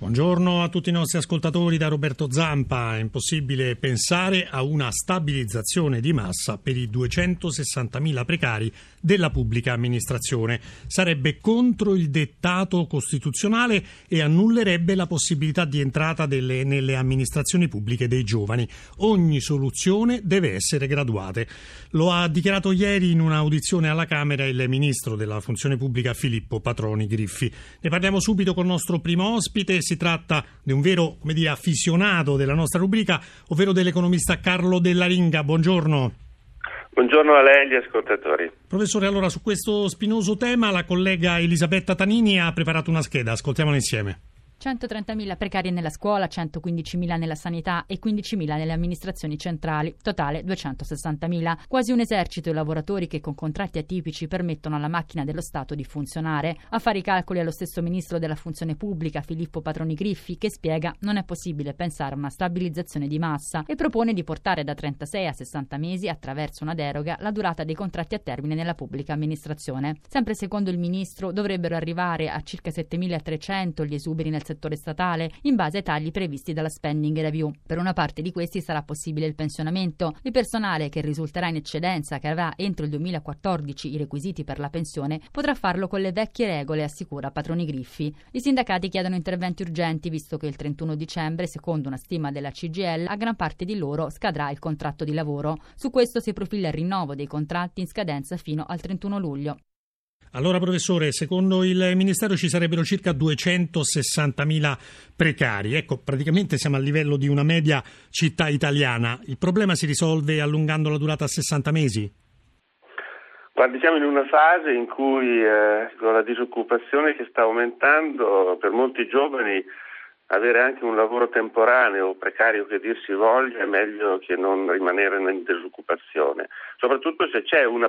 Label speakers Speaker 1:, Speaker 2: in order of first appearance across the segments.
Speaker 1: Buongiorno a tutti i nostri ascoltatori da Roberto Zampa. È impossibile pensare a una stabilizzazione di massa per i 260.000 precari della pubblica amministrazione. Sarebbe contro il dettato costituzionale e annullerebbe la possibilità di entrata delle, nelle amministrazioni pubbliche dei giovani. Ogni soluzione deve essere graduata. Lo ha dichiarato ieri in un'audizione alla Camera il ministro della funzione pubblica Filippo Patroni Griffi. Ne parliamo subito con il nostro primo ospite si tratta di un vero come dire, affisionato della nostra rubrica, ovvero dell'economista Carlo Della Ringa. Buongiorno.
Speaker 2: Buongiorno a lei e agli ascoltatori.
Speaker 1: Professore, allora su questo spinoso tema la collega Elisabetta Tanini ha preparato una scheda, ascoltiamola insieme.
Speaker 3: 130.000 precari nella scuola, 115.000 nella sanità e 15.000 nelle amministrazioni centrali, totale 260.000. Quasi un esercito di lavoratori che con contratti atipici permettono alla macchina dello Stato di funzionare. A fare i calcoli è lo stesso ministro della funzione pubblica, Filippo Patroni Griffi, che spiega non è possibile pensare a una stabilizzazione di massa e propone di portare da 36 a 60 mesi, attraverso una deroga, la durata dei contratti a termine nella pubblica amministrazione. Sempre secondo il ministro dovrebbero arrivare a circa 7.300 gli esuberi nel settore statale, in base ai tagli previsti dalla spending review. Per una parte di questi sarà possibile il pensionamento. Il personale che risulterà in eccedenza, che avrà entro il 2014 i requisiti per la pensione, potrà farlo con le vecchie regole, assicura Patroni Griffi. I sindacati chiedono interventi urgenti, visto che il 31 dicembre, secondo una stima della CGL, a gran parte di loro scadrà il contratto di lavoro. Su questo si profila il rinnovo dei contratti in scadenza fino al 31 luglio.
Speaker 1: Allora, professore, secondo il Ministero ci sarebbero circa 260.000 precari. Ecco, praticamente siamo a livello di una media città italiana. Il problema si risolve allungando la durata a 60 mesi?
Speaker 2: Guardi, siamo in una fase in cui eh, con la disoccupazione che sta aumentando, per molti giovani avere anche un lavoro temporaneo o precario che dir si voglia è meglio che non rimanere in disoccupazione, soprattutto se c'è una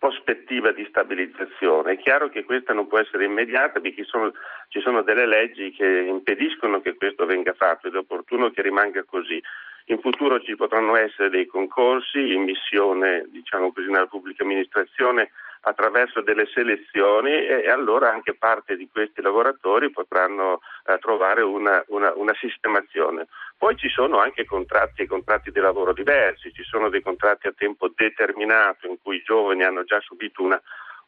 Speaker 2: prospettiva di stabilizzazione. È chiaro che questa non può essere immediata perché sono, ci sono delle leggi che impediscono che questo venga fatto ed è opportuno che rimanga così. In futuro ci potranno essere dei concorsi in missione diciamo così, nella pubblica amministrazione attraverso delle selezioni e, allora anche parte di questi lavoratori potranno eh, trovare una, una, una, sistemazione. Poi ci sono anche contratti e contratti di lavoro diversi, ci sono dei contratti a tempo determinato in cui i giovani hanno già subito una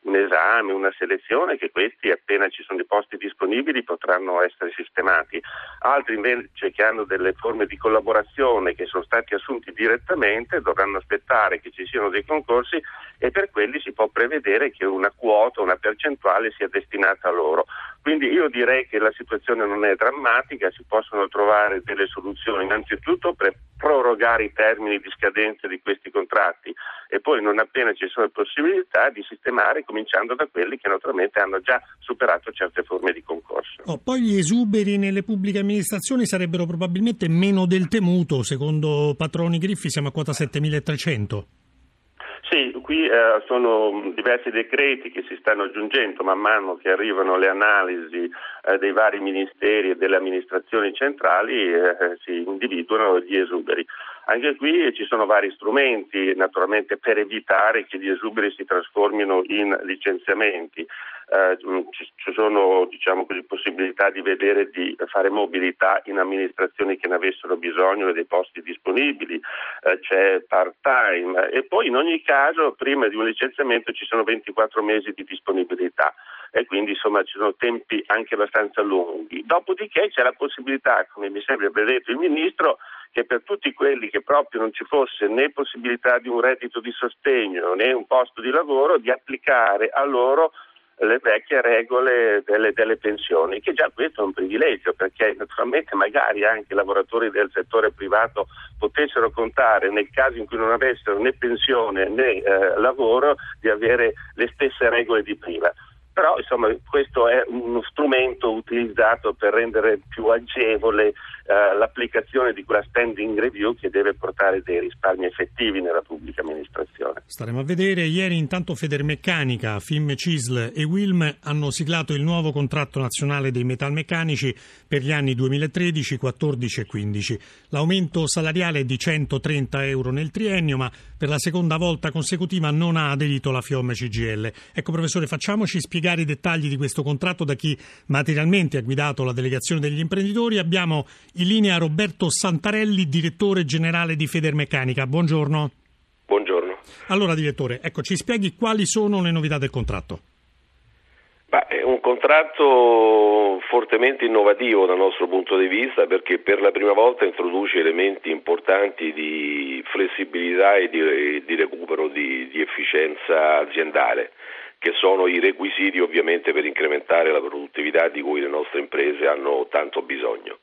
Speaker 2: un esame, una selezione, che questi appena ci sono i posti disponibili potranno essere sistemati. Altri invece che hanno delle forme di collaborazione che sono stati assunti direttamente dovranno aspettare che ci siano dei concorsi e per quelli si può prevedere che una quota, una percentuale sia destinata a loro. Quindi io direi che la situazione non è drammatica, si possono trovare delle soluzioni innanzitutto per prorogare i termini di scadenza di questi contratti e poi non appena ci sono possibilità di sistemare cominciando da quelli che naturalmente hanno già superato certe forme di concorso.
Speaker 1: Oh, poi gli esuberi nelle pubbliche amministrazioni sarebbero probabilmente meno del temuto, secondo Patroni Griffi siamo a quota 7300.
Speaker 2: Qui eh, sono diversi decreti che si stanno aggiungendo man mano che arrivano le analisi eh, dei vari ministeri e delle amministrazioni centrali eh, si individuano gli esuberi. Anche qui ci sono vari strumenti naturalmente per evitare che gli esuberi si trasformino in licenziamenti. Eh, ci sono diciamo così, possibilità di vedere di fare mobilità in amministrazioni che ne avessero bisogno e dei posti disponibili, eh, c'è part time e poi in ogni caso prima di un licenziamento ci sono 24 mesi di disponibilità. E quindi insomma ci sono tempi anche abbastanza lunghi. Dopodiché c'è la possibilità, come mi sembra abbia detto il Ministro, che per tutti quelli che proprio non ci fosse né possibilità di un reddito di sostegno né un posto di lavoro, di applicare a loro le vecchie regole delle, delle, pensioni, che già questo è un privilegio perché naturalmente magari anche i lavoratori del settore privato potessero contare nel caso in cui non avessero né pensione né eh, lavoro di avere le stesse regole di prima. Però insomma questo è uno strumento utilizzato per rendere più agevole eh, l'applicazione di quella spending review che deve portare dei risparmi effettivi nella pubblica amministrazione.
Speaker 1: Staremo a vedere. Ieri intanto Federmeccanica, FIM Cisl e Wilm hanno siglato il nuovo contratto nazionale dei metalmeccanici per gli anni 2013, 14 e 15. L'aumento salariale è di 130 euro nel triennio, ma per la seconda volta consecutiva non ha aderito la FIOM CGL. Ecco professore, facciamoci spiegare i dettagli di questo contratto da chi materialmente ha guidato la delegazione degli imprenditori. Abbiamo in linea Roberto Santarelli, direttore generale di Federmeccanica. Buongiorno.
Speaker 4: Buongiorno.
Speaker 1: Allora, direttore, ecco, ci spieghi quali sono le novità del contratto.
Speaker 4: Beh, è un contratto fortemente innovativo dal nostro punto di vista perché per la prima volta introduce elementi importanti di flessibilità e di, di recupero di, di efficienza aziendale che sono i requisiti ovviamente per incrementare la produttività di cui le nostre imprese hanno tanto bisogno.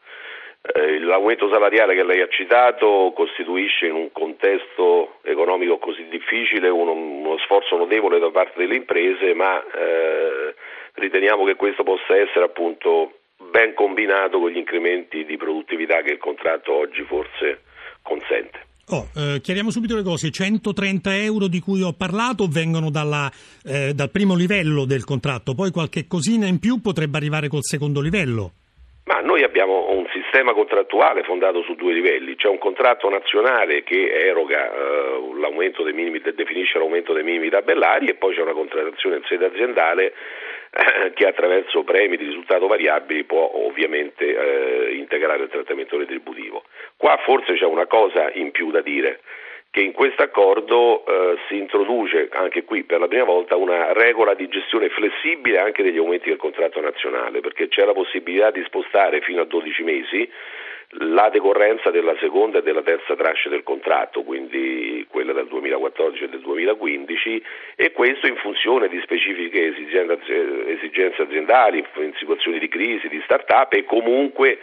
Speaker 4: L'aumento salariale che lei ha citato costituisce in un contesto economico così difficile uno, uno sforzo notevole da parte delle imprese, ma eh, riteniamo che questo possa essere appunto ben combinato con gli incrementi di produttività che il contratto oggi forse consente.
Speaker 1: Oh, eh, chiariamo subito le cose. 130 euro di cui ho parlato vengono dalla, eh, dal primo livello del contratto, poi qualche cosina in più potrebbe arrivare col secondo livello.
Speaker 4: Ma noi abbiamo un sistema contrattuale fondato su due livelli, c'è un contratto nazionale che eroga eh, dei minimi, definisce l'aumento dei minimi tabellari e poi c'è una contrattazione in sede aziendale eh, che attraverso premi di risultato variabili può ovviamente eh, integrare il trattamento retributivo. Qua forse c'è una cosa in più da dire che in questo accordo eh, si introduce anche qui per la prima volta una regola di gestione flessibile anche degli aumenti del contratto nazionale, perché c'è la possibilità di spostare fino a 12 mesi la decorrenza della seconda e della terza tranche del contratto, quindi quella del 2014 e del 2015 e questo in funzione di specifiche esigenze aziendali, in situazioni di crisi, di start-up e comunque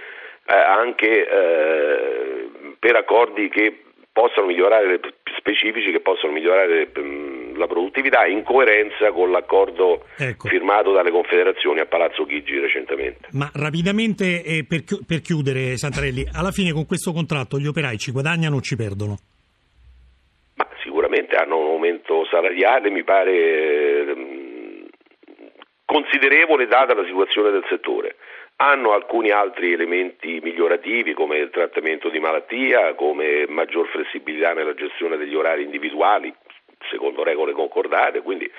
Speaker 4: eh, anche eh, per accordi che possono migliorare, specifici che possono migliorare mm, la produttività in coerenza con l'accordo ecco. firmato dalle confederazioni a Palazzo Chigi recentemente.
Speaker 1: Ma rapidamente eh, per, per, chiudere Santarelli, alla fine con questo contratto gli operai ci guadagnano o ci perdono?
Speaker 4: Ma sicuramente hanno un aumento salariale, mi pare mm, considerevole data la situazione del settore hanno alcuni altri elementi migliorativi come il trattamento di malattia, come maggior flessibilità nella gestione degli orari individuali, secondo regole concordate, quindi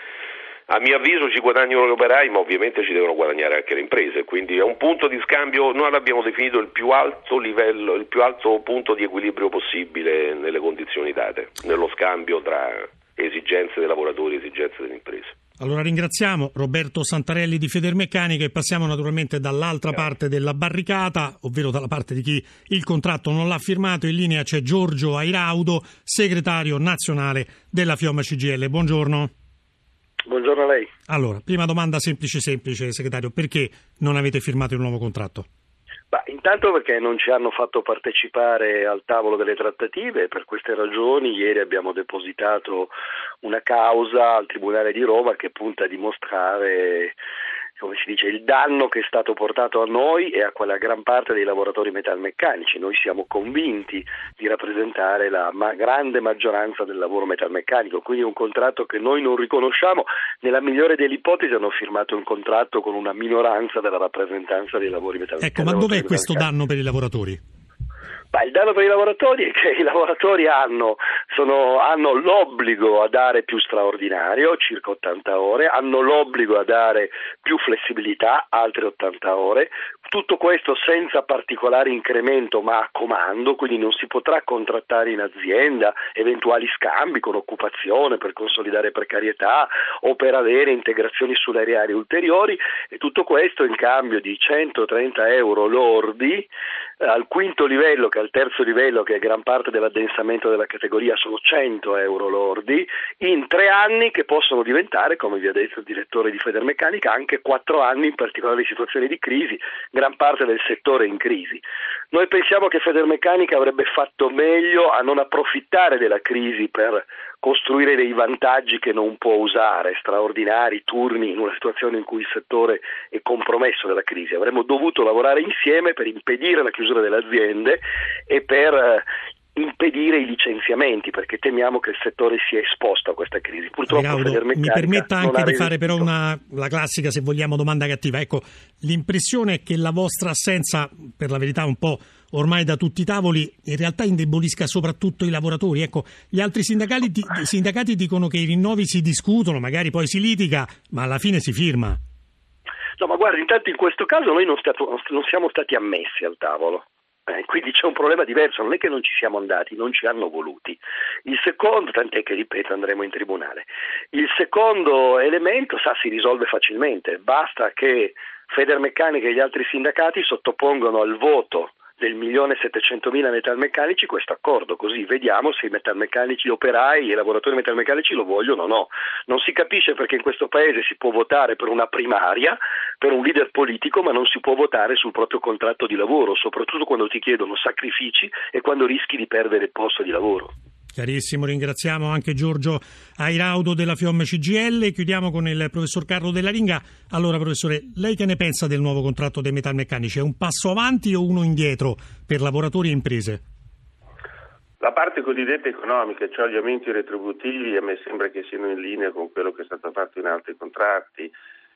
Speaker 4: a mio avviso ci guadagnano gli operai, ma ovviamente ci devono guadagnare anche le imprese, quindi è un punto di scambio, noi l'abbiamo definito il più alto livello, il più alto punto di equilibrio possibile nelle condizioni date, nello scambio tra esigenze dei lavoratori e esigenze delle imprese.
Speaker 1: Allora ringraziamo Roberto Santarelli di Federmeccanica e passiamo naturalmente dall'altra parte della barricata, ovvero dalla parte di chi il contratto non l'ha firmato. In linea c'è Giorgio Airaudo, segretario nazionale della Fiomma CGL. Buongiorno.
Speaker 5: Buongiorno a lei.
Speaker 1: Allora, prima domanda semplice semplice, segretario, perché non avete firmato il nuovo contratto?
Speaker 5: Bah, intanto perché non ci hanno fatto partecipare al tavolo delle trattative per queste ragioni ieri abbiamo depositato una causa al Tribunale di Roma che punta a dimostrare come si dice, il danno che è stato portato a noi e a quella gran parte dei lavoratori metalmeccanici. Noi siamo convinti di rappresentare la ma- grande maggioranza del lavoro metalmeccanico, quindi un contratto che noi non riconosciamo. Nella migliore delle ipotesi hanno firmato un contratto con una minoranza della rappresentanza dei lavori metalmeccanici.
Speaker 1: Ecco, ma dov'è questo danno per i lavoratori?
Speaker 5: Beh, il danno per i lavoratori è che i lavoratori hanno, sono, hanno, l'obbligo a dare più straordinario, circa 80 ore, hanno l'obbligo a dare più flessibilità, altre 80 ore, tutto questo senza particolare incremento ma a comando, quindi non si potrà contrattare in azienda eventuali scambi con occupazione per consolidare precarietà o per avere integrazioni sull'areale ulteriori. E tutto questo in cambio di 130 euro lordi al quinto livello che al terzo livello che è gran parte dell'addensamento della categoria sono 100 euro lordi in tre anni che possono diventare come vi ha detto il direttore di Federmeccanica anche quattro anni in particolari situazioni di crisi gran parte del settore in crisi. Noi pensiamo che Federmeccanica avrebbe fatto meglio a non approfittare della crisi per costruire dei vantaggi che non può usare, straordinari turni in una situazione in cui il settore è compromesso dalla crisi. Avremmo dovuto lavorare insieme per impedire la chiusura delle aziende e per eh, impedire i licenziamenti perché temiamo che il settore sia esposto a questa crisi.
Speaker 1: Purtroppo Raudo, mi permetta anche di fare però una, la classica, se vogliamo, domanda cattiva. Ecco, l'impressione è che la vostra assenza, per la verità un po' ormai da tutti i tavoli, in realtà indebolisca soprattutto i lavoratori. Ecco, gli altri sindacati, i sindacati dicono che i rinnovi si discutono, magari poi si litiga, ma alla fine si firma.
Speaker 5: No, ma guardi, intanto in questo caso noi non, stato, non siamo stati ammessi al tavolo. Eh, quindi c'è un problema diverso, non è che non ci siamo andati, non ci hanno voluti. Il secondo, tant'è che ripeto, andremo in tribunale. Il secondo elemento sa, si risolve facilmente, basta che Federmeccanica e gli altri sindacati sottopongono al voto del milione e settecentomila metalmeccanici questo accordo, così vediamo se i metalmeccanici operai e i lavoratori metalmeccanici lo vogliono o no. Non si capisce perché in questo paese si può votare per una primaria, per un leader politico, ma non si può votare sul proprio contratto di lavoro, soprattutto quando ti chiedono sacrifici e quando rischi di perdere il posto di lavoro.
Speaker 1: Chiarissimo, ringraziamo anche Giorgio Airaudo della FIOM CGL. Chiudiamo con il professor Carlo Della Ringa. Allora, professore, lei che ne pensa del nuovo contratto dei metalmeccanici? È un passo avanti o uno indietro per lavoratori e imprese?
Speaker 2: La parte cosiddetta economica, cioè gli aumenti retributivi, a me sembra che siano in linea con quello che è stato fatto in altri contratti,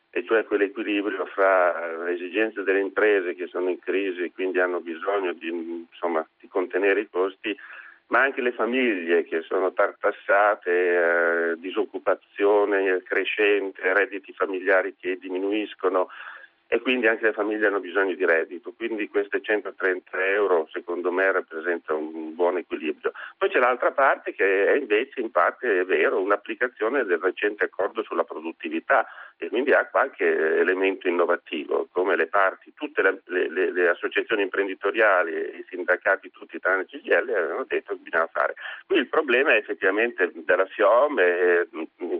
Speaker 2: e cioè quell'equilibrio fra le esigenze delle imprese che sono in crisi e quindi hanno bisogno di, insomma, di contenere i costi ma anche le famiglie che sono tartassate, eh, disoccupazione crescente, redditi familiari che diminuiscono e quindi anche le famiglie hanno bisogno di reddito, quindi queste 130 euro secondo me rappresentano un buon equilibrio. Poi c'è l'altra parte che è invece in parte è vero un'applicazione del recente accordo sulla produttività e quindi ha qualche elemento innovativo, come le parti, tutte le, le, le associazioni imprenditoriali i sindacati tutti tranne CGL avevano detto che bisognava fare. Qui il problema è effettivamente della SIOM eh,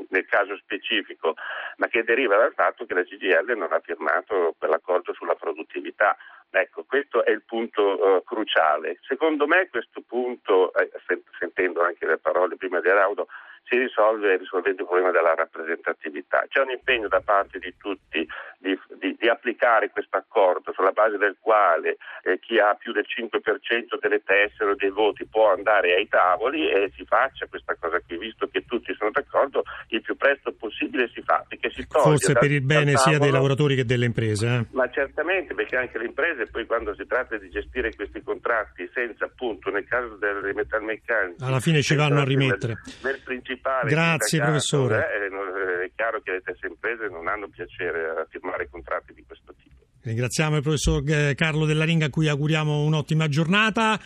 Speaker 2: nel caso specifico, ma che deriva dal fatto che la CGL non ha firmato per l'accordo sulla produttività. Ecco, questo è il punto uh, cruciale. Secondo me questo punto, eh, sentendo anche le parole prima di Araudo, si risolve risolvendo il problema della rappresentatività. C'è un impegno da parte di tutti di, di, di applicare questo accordo sulla base del quale eh, chi ha più del 5% delle tessere o dei voti può andare ai tavoli e si faccia questa cosa qui, visto che tutti sono d'accordo, il più presto possibile si fa. Si
Speaker 1: Forse per il bene sia dei lavoratori che delle imprese. Eh?
Speaker 2: Ma certamente, perché anche le imprese poi quando si tratta di gestire questi contratti senza appunto nel caso delle metalmeccanici
Speaker 1: alla fine ci vanno a rimettere.
Speaker 2: Nel, nel principale
Speaker 1: Grazie professore.
Speaker 2: Eh, eh, è chiaro che le stesse imprese non hanno piacere a firmare contratti di questo tipo.
Speaker 1: Ringraziamo il professor eh, Carlo Della Ringa a cui auguriamo un'ottima giornata.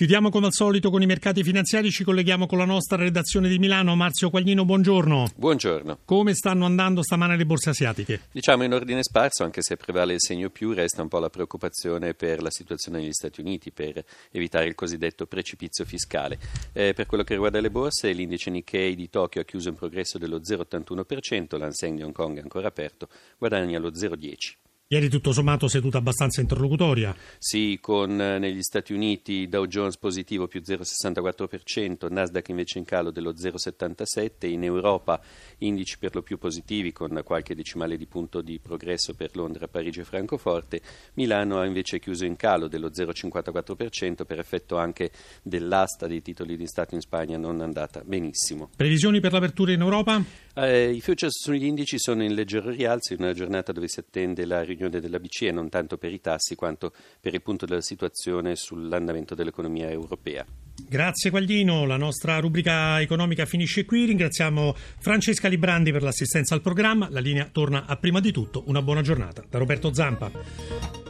Speaker 1: Chiudiamo come al solito con i mercati finanziari, ci colleghiamo con la nostra redazione di Milano. Marzio Quaglino, buongiorno.
Speaker 6: Buongiorno.
Speaker 1: Come stanno andando stamane le borse asiatiche?
Speaker 6: Diciamo in ordine sparso, anche se prevale il segno più, resta un po' la preoccupazione per la situazione negli Stati Uniti, per evitare il cosiddetto precipizio fiscale. Eh, per quello che riguarda le borse, l'indice Nikkei di Tokyo ha chiuso in progresso dello 0,81%, l'Anseng di Hong Kong è ancora aperto, guadagna lo 0,10%.
Speaker 1: Ieri tutto sommato seduta abbastanza interlocutoria.
Speaker 6: Sì, con eh, negli Stati Uniti Dow Jones positivo più 0,64%, Nasdaq invece in calo dello 0,77%, in Europa indici per lo più positivi con qualche decimale di punto di progresso per Londra, Parigi e Francoforte, Milano ha invece chiuso in calo dello 0,54% per effetto anche dell'asta dei titoli di Stato in Spagna non andata benissimo.
Speaker 1: Previsioni per l'apertura in Europa?
Speaker 6: Eh, I futures sugli indici sono in leggero rialzo in una giornata dove si attende la riunione riunione della BCE, non tanto per i tassi quanto per il punto della situazione sull'andamento dell'economia europea.
Speaker 1: Grazie Quaglino, la nostra rubrica economica finisce qui. Ringraziamo Francesca Librandi per l'assistenza al programma. La linea torna a prima di tutto. Una buona giornata. Da Roberto Zampa.